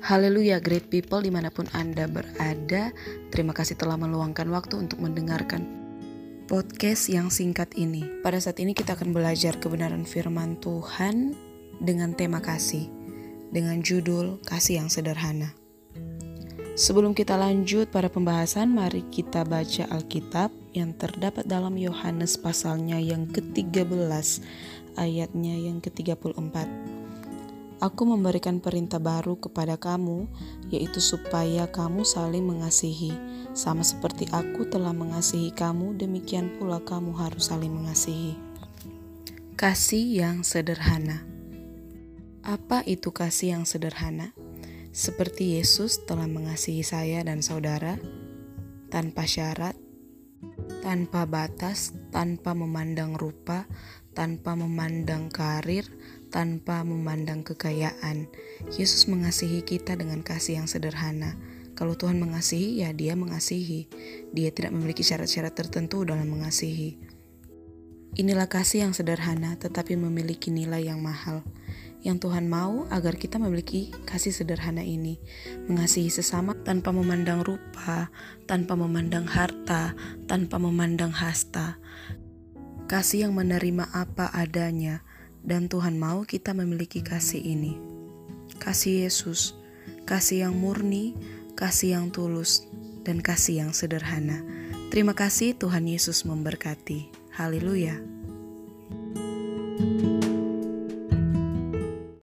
Haleluya great people di mana pun Anda berada. Terima kasih telah meluangkan waktu untuk mendengarkan podcast yang singkat ini. Pada saat ini kita akan belajar kebenaran firman Tuhan dengan tema kasih Dengan judul kasih yang sederhana. Sebelum kita lanjut pada pembahasan, mari kita baca Alkitab yang terdapat dalam Yohanes pasalnya yang ke-13 ayatnya yang ke-34. Aku memberikan perintah baru kepada kamu, yaitu supaya kamu saling mengasihi, sama seperti aku telah mengasihi kamu, demikian pula kamu harus saling mengasihi. Kasih yang sederhana. Apa itu kasih yang sederhana? Seperti Yesus telah mengasihi saya dan saudara, tanpa syarat, tanpa batas, tanpa memandang rupa, tanpa memandang karir, tanpa memandang kekayaan. Yesus mengasihi kita dengan kasih yang sederhana. Kalau Tuhan mengasihi, ya Dia mengasihi. Dia tidak memiliki syarat-syarat tertentu dalam mengasihi. Inilah kasih yang sederhana, tetapi memiliki nilai yang mahal. Yang Tuhan mau agar kita memiliki kasih sederhana ini, mengasihi sesama tanpa memandang rupa, tanpa memandang harta, tanpa memandang hasta. Kasih yang menerima apa adanya, dan Tuhan mau kita memiliki kasih ini. Kasih Yesus, kasih yang murni, kasih yang tulus, dan kasih yang sederhana. Terima kasih Tuhan Yesus memberkati. Haleluya.